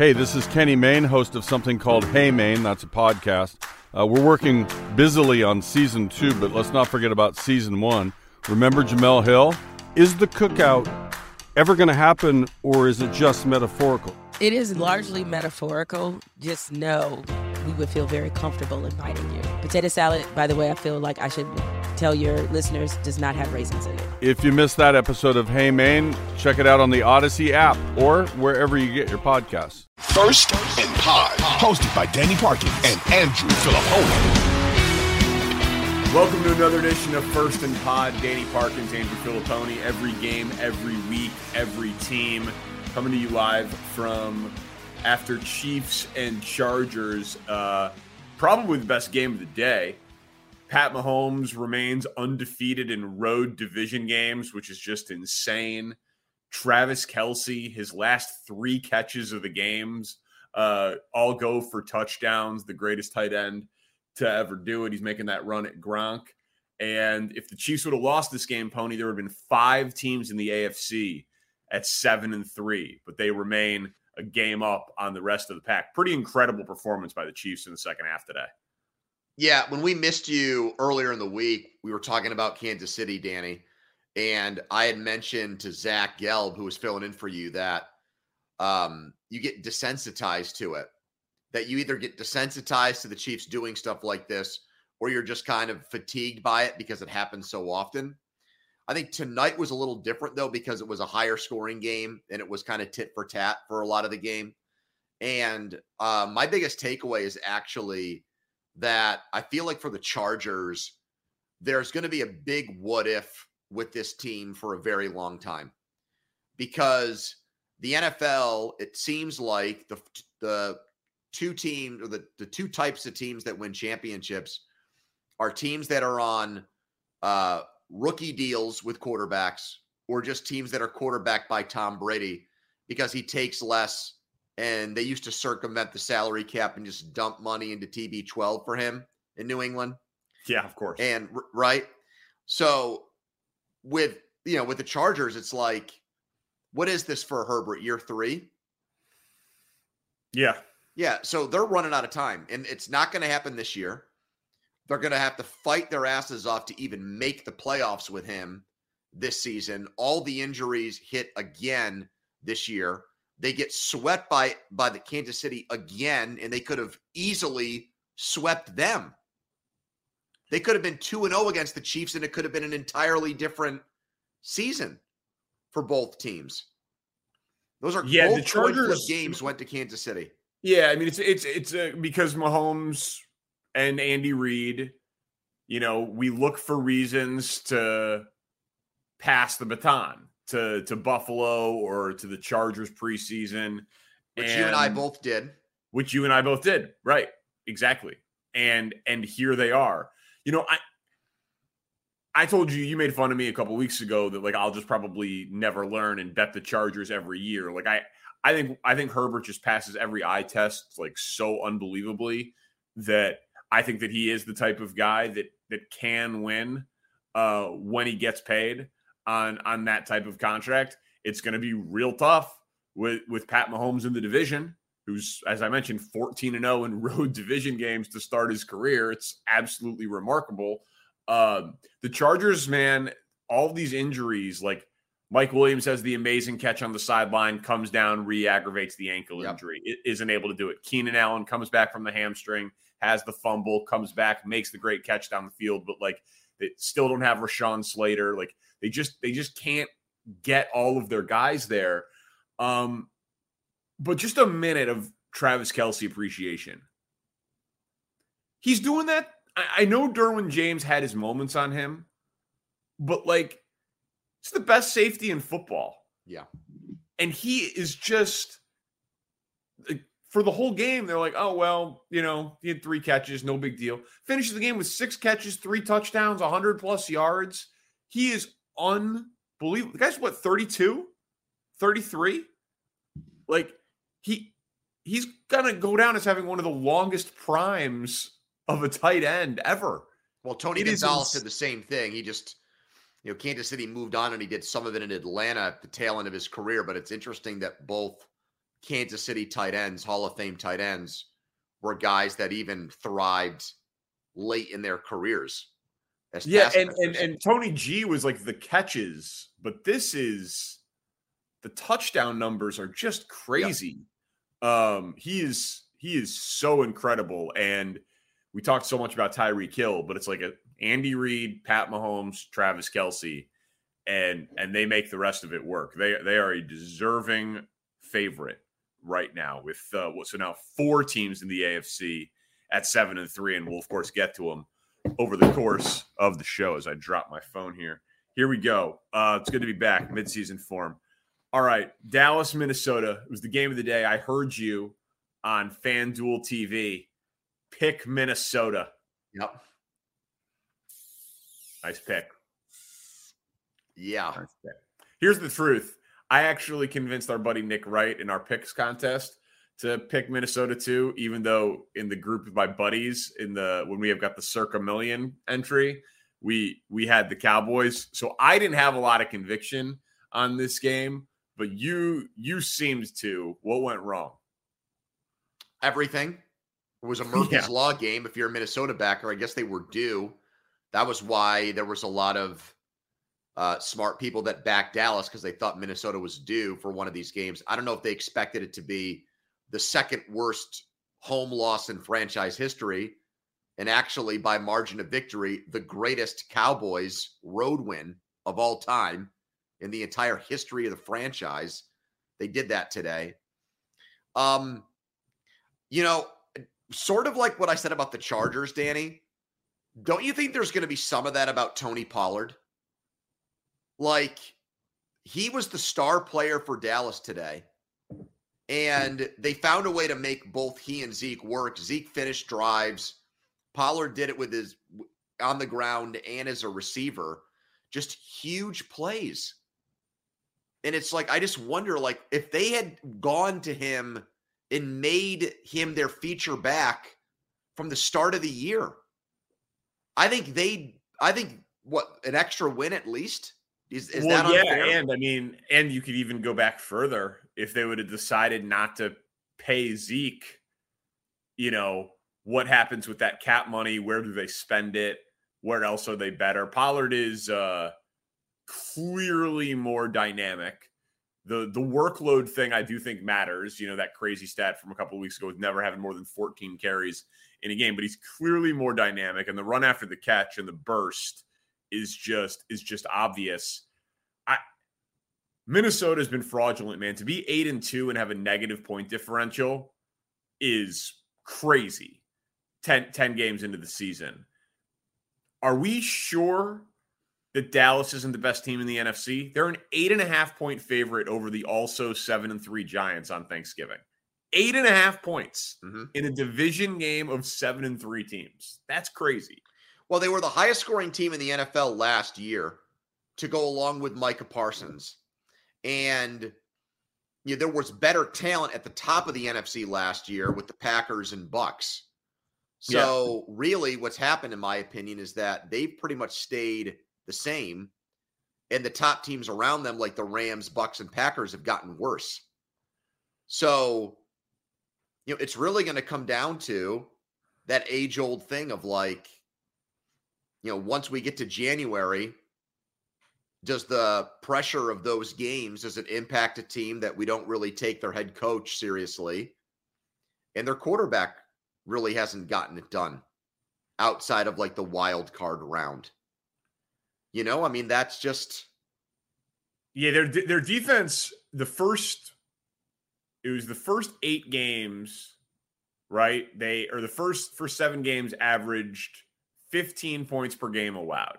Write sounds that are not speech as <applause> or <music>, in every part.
Hey, this is Kenny Mayne, host of something called Hey Maine. That's a podcast. Uh, we're working busily on season two, but let's not forget about season one. Remember Jemele Hill? Is the cookout ever going to happen, or is it just metaphorical? It is largely metaphorical. Just know we would feel very comfortable inviting you. Potato salad, by the way, I feel like I should tell your listeners, does not have raisins in it. If you missed that episode of Hey Maine, check it out on the Odyssey app or wherever you get your podcasts. First and Pod, hosted by Danny Parkins and Andrew Filippone. Welcome to another edition of First and Pod. Danny Parkins, Andrew Filippone. Every game, every week, every team. Coming to you live from after Chiefs and Chargers. Uh, probably the best game of the day. Pat Mahomes remains undefeated in road division games, which is just insane. Travis Kelce, his last three catches of the games, uh, all go for touchdowns. The greatest tight end to ever do it. He's making that run at Gronk. And if the Chiefs would have lost this game, Pony, there would have been five teams in the AFC at seven and three, but they remain a game up on the rest of the pack. Pretty incredible performance by the Chiefs in the second half today. Yeah, when we missed you earlier in the week, we were talking about Kansas City, Danny, and I had mentioned to Zach Gelb, who was filling in for you, that um, you get desensitized to it. That you either get desensitized to the Chiefs doing stuff like this, or you're just kind of fatigued by it because it happens so often. I think tonight was a little different though because it was a higher scoring game and it was kind of tit for tat for a lot of the game. And uh, my biggest takeaway is actually that I feel like for the Chargers, there's going to be a big what if with this team for a very long time. Because the NFL, it seems like the the two teams or the, the two types of teams that win championships are teams that are on uh, rookie deals with quarterbacks or just teams that are quarterbacked by Tom Brady because he takes less and they used to circumvent the salary cap and just dump money into TB12 for him in New England. Yeah, of course. And right. So with you know, with the Chargers, it's like, what is this for Herbert year three? Yeah. Yeah. So they're running out of time. And it's not going to happen this year. They're going to have to fight their asses off to even make the playoffs with him this season. All the injuries hit again this year. They get swept by by the Kansas City again, and they could have easily swept them. They could have been 2 and 0 against the Chiefs, and it could have been an entirely different season for both teams. Those are yeah, the Chargers games went to Kansas City. Yeah, I mean it's it's it's uh, because Mahomes and Andy Reid, you know, we look for reasons to pass the baton to to Buffalo or to the Chargers preseason, which you and I both did. Which you and I both did, right? Exactly. And and here they are. You know, I I told you you made fun of me a couple weeks ago that like I'll just probably never learn and bet the Chargers every year. Like I I think I think Herbert just passes every eye test like so unbelievably that I think that he is the type of guy that that can win uh when he gets paid on on that type of contract. It's going to be real tough with with Pat Mahomes in the division, who's as I mentioned 14 and 0 in <laughs> road division games to start his career. It's absolutely remarkable. Um, the Chargers, man, all these injuries, like Mike Williams has the amazing catch on the sideline, comes down, re aggravates the ankle yep. injury, isn't able to do it. Keenan Allen comes back from the hamstring, has the fumble, comes back, makes the great catch down the field, but like they still don't have Rashawn Slater. Like they just they just can't get all of their guys there. Um, but just a minute of Travis Kelce appreciation. He's doing that. I, I know Derwin James had his moments on him, but like it's the best safety in football. Yeah. And he is just like, for the whole game, they're like, oh, well, you know, he had three catches, no big deal. Finishes the game with six catches, three touchdowns, 100 plus yards. He is unbelievable. The guy's what, 32, 33? Like, he he's gonna go down as having one of the longest primes of a tight end ever. Well, Tony it Gonzalez did the same thing. He just you know, Kansas City moved on and he did some of it in Atlanta at the tail end of his career. But it's interesting that both Kansas City tight ends, Hall of Fame tight ends, were guys that even thrived late in their careers. Yeah, and, and and Tony G was like the catches, but this is the touchdown numbers are just crazy. Um, he is he is so incredible, and we talked so much about Tyreek Hill, but it's like a Andy Reid, Pat Mahomes, Travis Kelce, and and they make the rest of it work. They they are a deserving favorite right now with uh, so now four teams in the AFC at seven and three, and we'll of course get to them over the course of the show as I drop my phone here. Here we go. Uh, it's good to be back, midseason form. All right, Dallas, Minnesota. It was the game of the day. I heard you on FanDuel TV. Pick Minnesota. Yep. Nice pick. Yeah. Nice pick. Here's the truth. I actually convinced our buddy Nick Wright in our picks contest to pick Minnesota too, even though in the group of my buddies in the when we have got the circa million entry, we we had the Cowboys. So I didn't have a lot of conviction on this game, but you you seemed to. What went wrong? Everything. It was a <laughs> Murphy's yeah. Law game. If you're a Minnesota backer, I guess they were due. That was why there was a lot of uh, smart people that backed Dallas because they thought Minnesota was due for one of these games. I don't know if they expected it to be the second worst home loss in franchise history. And actually, by margin of victory, the greatest Cowboys road win of all time in the entire history of the franchise. They did that today. Um, you know, sort of like what I said about the Chargers, Danny. Don't you think there's going to be some of that about Tony Pollard? Like, he was the star player for Dallas today. And they found a way to make both he and Zeke work. Zeke finished drives. Pollard did it with his on the ground and as a receiver. Just huge plays. And it's like, I just wonder, like, if they had gone to him and made him their feature back from the start of the year, I think they, I think what an extra win at least is, is well, that yeah, and I mean, and you could even go back further if they would have decided not to pay Zeke. You know what happens with that cap money? Where do they spend it? Where else are they better? Pollard is uh, clearly more dynamic. The the workload thing I do think matters. You know that crazy stat from a couple of weeks ago with never having more than 14 carries in a game, but he's clearly more dynamic. And the run after the catch and the burst is just is just obvious. I Minnesota's been fraudulent, man. To be eight and two and have a negative point differential, is crazy 10, 10 games into the season. Are we sure that Dallas isn't the best team in the NFC? They're an eight and a half point favorite over the also seven and three Giants on Thanksgiving. Eight and a half points Mm-hmm. in a division game of seven and three teams. That's crazy. Well, they were the highest scoring team in the NFL last year to go along with Micah Parsons. And you know, there was better talent at the top of the NFC last year with the Packers and Bucks. So really what's happened in my opinion is that they've pretty much stayed the same and the top teams around them like the Rams, Bucks and Packers have gotten worse. So you know, it's really going to come down to that age-old thing of like you know, once we get to January, does the pressure of those games does it impact a team that we don't really take their head coach seriously and their quarterback really hasn't gotten it done outside of like the wild card round you know i mean that's just Yeah, their their defense, the first it was the first eight games, right? They or the first first seven games averaged 15 points per game allowed.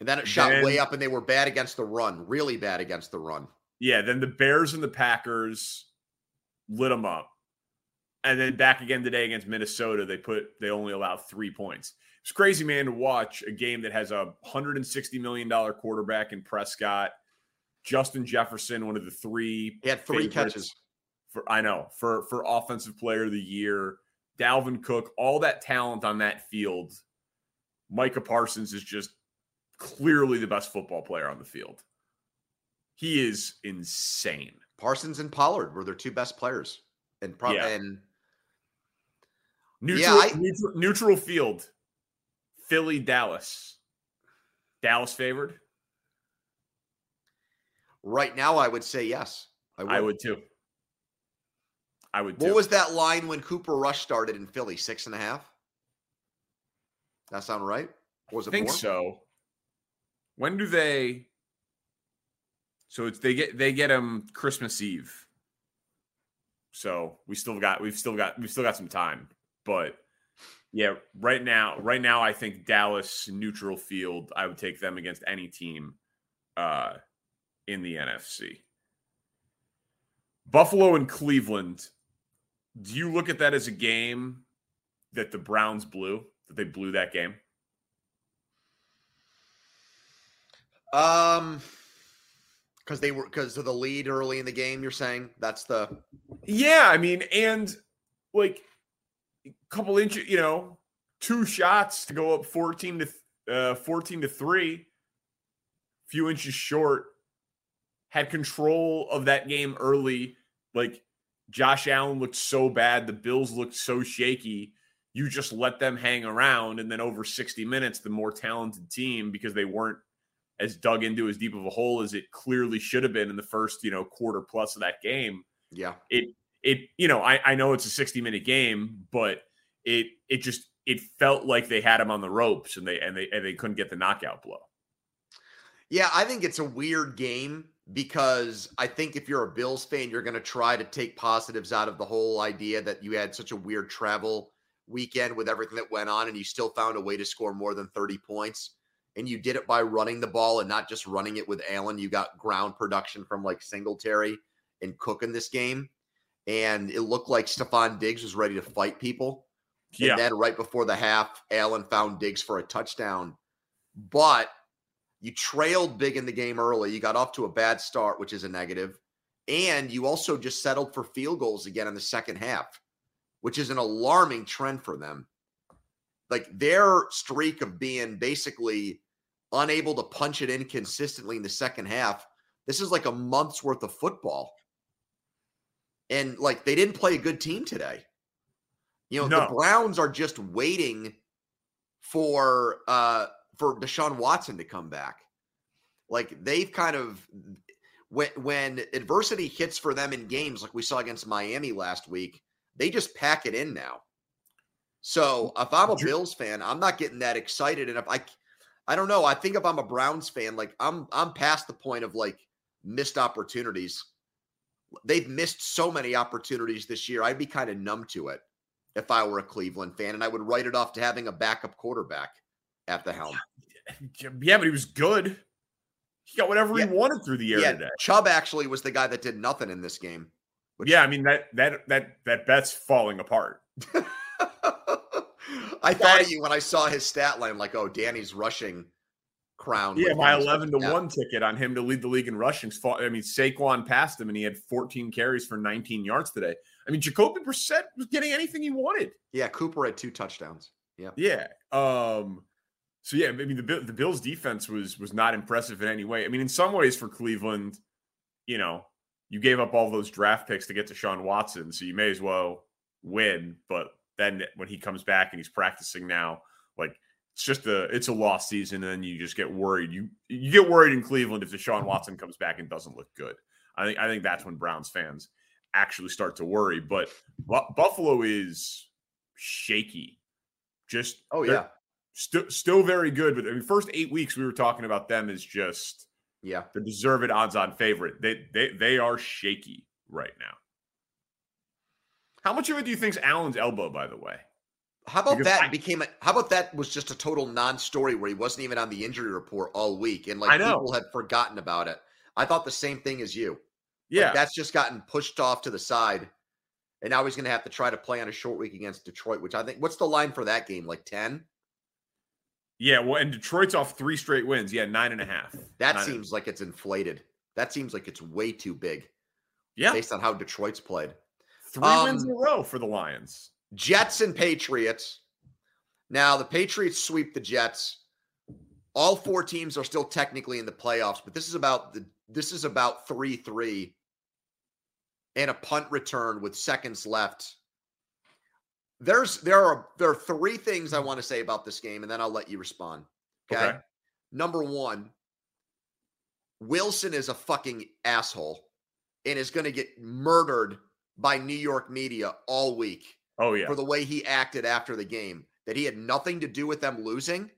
and then it shot Then- way up and they were bad against the run really bad against the run Yeah, then the Bears and the Packers lit them up. And then back again today against Minnesota, they put they only allowed three points. It's crazy, man, to watch a game that has a hundred and sixty million dollar quarterback in Prescott, Justin Jefferson, one of the three. he had three catches for I know for for offensive player of the year. Dalvin Cook, all that talent on that field. Micah Parsons is just clearly the best football player on the field. He is insane. parsons and pollard were their two best players and probably Yeah. and Neutral, I- neutral, neutral field. Philly, Dallas. Dallas favored. right now i would say yes i would, I would too. I would too. what was that line when cooper rush started in philly six and a half that sound right Or was I it think more? so. When do they? So it's they get they get them Christmas Eve. So we still got we've still got we've still got some time, but yeah, right now right now I think Dallas neutral field. I would take them against any team uh, in the NFC. Buffalo and Cleveland. Do you look at that as a game that the Browns blew? That they blew that game? Um, because they were because of the lead early in the game. You're saying that's the Yeah, I mean, and like a couple inches, you know, two shots to go up 14 to uh 14 to 3, few inches short. Had control of that game early. Like Josh Allen looked so bad, the Bills looked so shaky. You just let them hang around and then over 60 minutes the more talented team because they weren't as dug into as deep of a hole as it clearly should have been in the first, you know, quarter plus of that game yeah. it it you know I, I know it's a 60 minute game but it it just it felt like they had him on the ropes and they and they and they couldn't get the knockout blow Yeah, I think it's a weird game because I think if you're a Bills fan, you're going to try to take positives out of the whole idea that you had such a weird travel weekend with everything that went on and you still found a way to score more than 30 points. And you did it by running the ball and not just running it with Allen. You got ground production from like Singletary and Cook in this game. And it looked like Stefon Diggs was ready to fight people. yeah And then right before the half, Allen found Diggs for a touchdown. But you trailed big in the game early. You got off to a bad start, which is a negative. And you also just settled for field goals again in the second half, which is an alarming trend for them. Like their streak of being basically unable to punch it in consistently in the second half. This is like a month's worth of football. And like they didn't play a good team today. You know, No. the Browns are just waiting for uh for Deshaun Watson to come back. Like they've kind of when when adversity hits for them in games like we saw against Miami last week, they just pack it in now. So if I'm a Bills fan, I'm not getting that excited. And if I I don't know, I think if I'm a Browns fan, like I'm I'm past the point of like missed opportunities. they've missed so many opportunities this year. I'd be kind of numb to it if I were a Cleveland fan, and I would write it off to having a backup quarterback at the helm. Yeah, <laughs> but he was good. He got whatever Yeah. he wanted through the air Yeah, today. Chubb actually was the guy that did nothing in this game. Which- Yeah, I mean that that that that bet's falling apart. <laughs> I thought of you when I saw his stat line, like, oh, Danny's rushing crown. Yeah, my eleven to Yeah. one ticket on him to lead the league in rushing. I mean, Saquon passed him, and he had 14 carries for 19 yards today. I mean, Jacoby Brissett was getting anything he wanted. Yeah, Cooper had two touchdowns. Yeah. Yeah. Um. So yeah, I mean the the Bills' defense was was not impressive in any way. I mean, in some ways for Cleveland, you know, you gave up all those draft picks to get Deshaun Watson, so you may as well win. But then when he comes back and he's practicing now, like it's just a it's a lost season, and then you just get worried. You you get worried in Cleveland if Deshaun mm-hmm. Watson comes back and doesn't look good. I think I think that's when Browns fans actually start to worry. But Bu- Buffalo is shaky. Just Oh, yeah. still still very good. But I mean, first eight weeks we were talking about them as just Yeah. the deserved odds-on favorite. They they they are shaky right now. How much of it do you think's Allen's elbow? By the way, How about Because that I- became a how about that was just a total non-story where he wasn't even on the injury report all week and like people had forgotten about it. I thought the same thing as you. Like, yeah, that's just gotten pushed off to the side. And now he's gonna have to try to play on a short week against Detroit, which I think what's the line for that game? Like 10? Yeah. Well, and Detroit's off three straight wins. Yeah, nine and a half. That Nine- seems like it's inflated. That seems like it's way too big yeah, based on how Detroit's played. three wins um, in a row for the Lions. Jets and Patriots. Now the Patriots sweep the Jets. All four teams are still technically in the playoffs, but this is about the this is about 3-3 and a punt return with seconds left. There's there are there are three things I want to say about this game and then I'll let you respond. Okay? Okay. Number 1, Wilson is a fucking asshole and is going to get murdered by New York media all week Oh yeah, for the way he acted after the game, that he had nothing to do with them losing.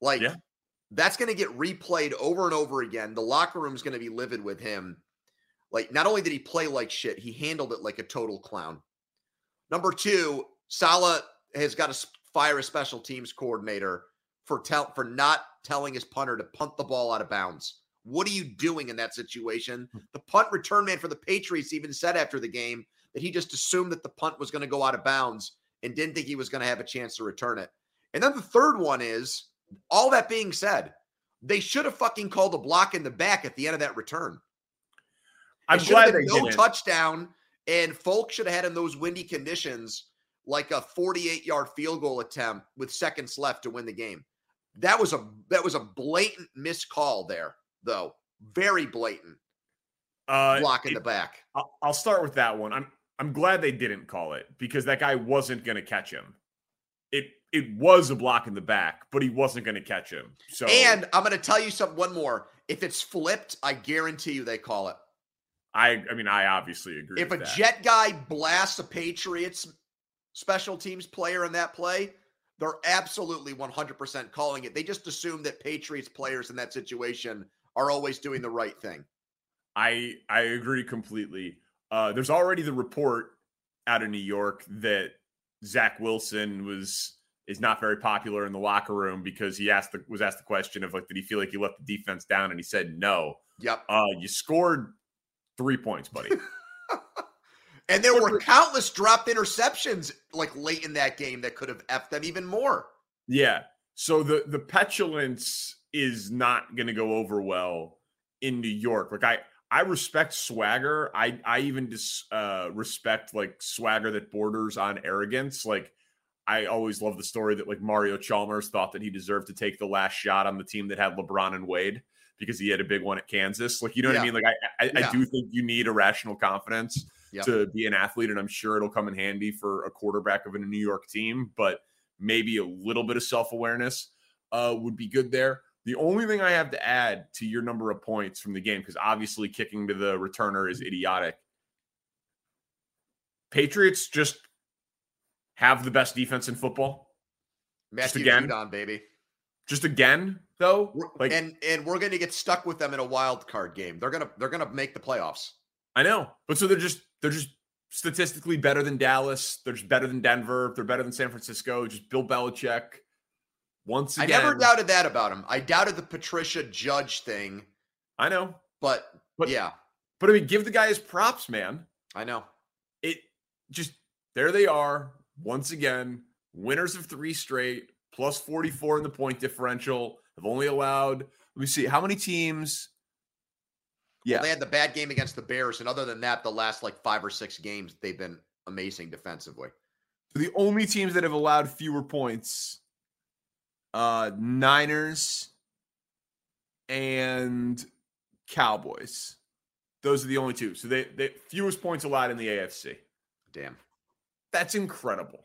Like, Yeah. that's going to get replayed over and over again. The locker room's going to be livid with him. Like, not only did he play like shit, he handled it like a total clown. Number two, Salah has got to fire a special teams coordinator for tell for not telling his punter to punt the ball out of bounds. What are you doing in that situation? Hmm. The punt return man for the Patriots even said after the game that he just assumed that the punt was going to go out of bounds and didn't think he was going to have a chance to return it. And then the third one is all that being said, they should have fucking called a block in the back at the end of that return. I'm It should have glad they no didn't. touchdown, and Folk should have had in those windy conditions like a 48 yard field goal attempt with seconds left to win the game. That was a that was a blatant missed call there, though. Very blatant Uh, block in it- the back. I'll, I'll start with that one. I'm I'm glad they didn't call it because that guy wasn't going to catch him. It it was a block in the back, but he wasn't going to catch him. So And I'm going to tell you something. One more. If it's flipped, I guarantee you they call it. I I mean I obviously agree. If a that. jet guy blasts a Patriots special teams player in that play, they're absolutely 100% calling it. They just assume that Patriots players in that situation are always doing the right thing. I I agree completely. Uh, there's already the report out of New York that Zach Wilson was is not very popular in the locker room because he asked the, was asked the question of like did he feel like he let the defense down and he said no. Yep. Uh, you scored three points, buddy. <laughs> And there were countless dropped interceptions like late in that game that could have effed them even more. Yeah. So the the petulance is not going to go over well in New York. Like I I respect swagger. I I even dis, uh respect like swagger that borders on arrogance. Like I always love the story that like Mario Chalmers thought that he deserved to take the last shot on the team that had LeBron and Wade because he had a big one at Kansas. Like you know what I mean? Like I I, Yeah. I do think you need irrational confidence Yep. to be an athlete, and I'm sure it'll come in handy for a quarterback of a New York team. But maybe a little bit of self awareness uh, would be good there. The only thing I have to add to your number of points from the game, because obviously kicking to the returner is idiotic. Patriots just have the best defense in football. Matthew again. Judon, baby. Just again, though, like and and we're going to get stuck with them in a wild card game. They're gonna they're gonna make the playoffs. I know, but so they're just they're just statistically better than Dallas. They're just better than Denver. They're better than San Francisco. Just Bill Belichick. Once again, I never doubted that about him. I doubted the Patricia Judge thing. I know, but but yeah, but I mean, give the guy his props, man. I know it. Just there they are once again, winners of three straight, plus forty four in the point differential. Have only allowed. Let me see how many teams. Yeah, well, they had the bad game against the Bears, and other than that, the last like five or six games, they've been amazing defensively. The only teams that have allowed fewer points uh, Niners and Cowboys. Those are the only two. So they, they fewest points allowed in the AFC. Damn. That's incredible.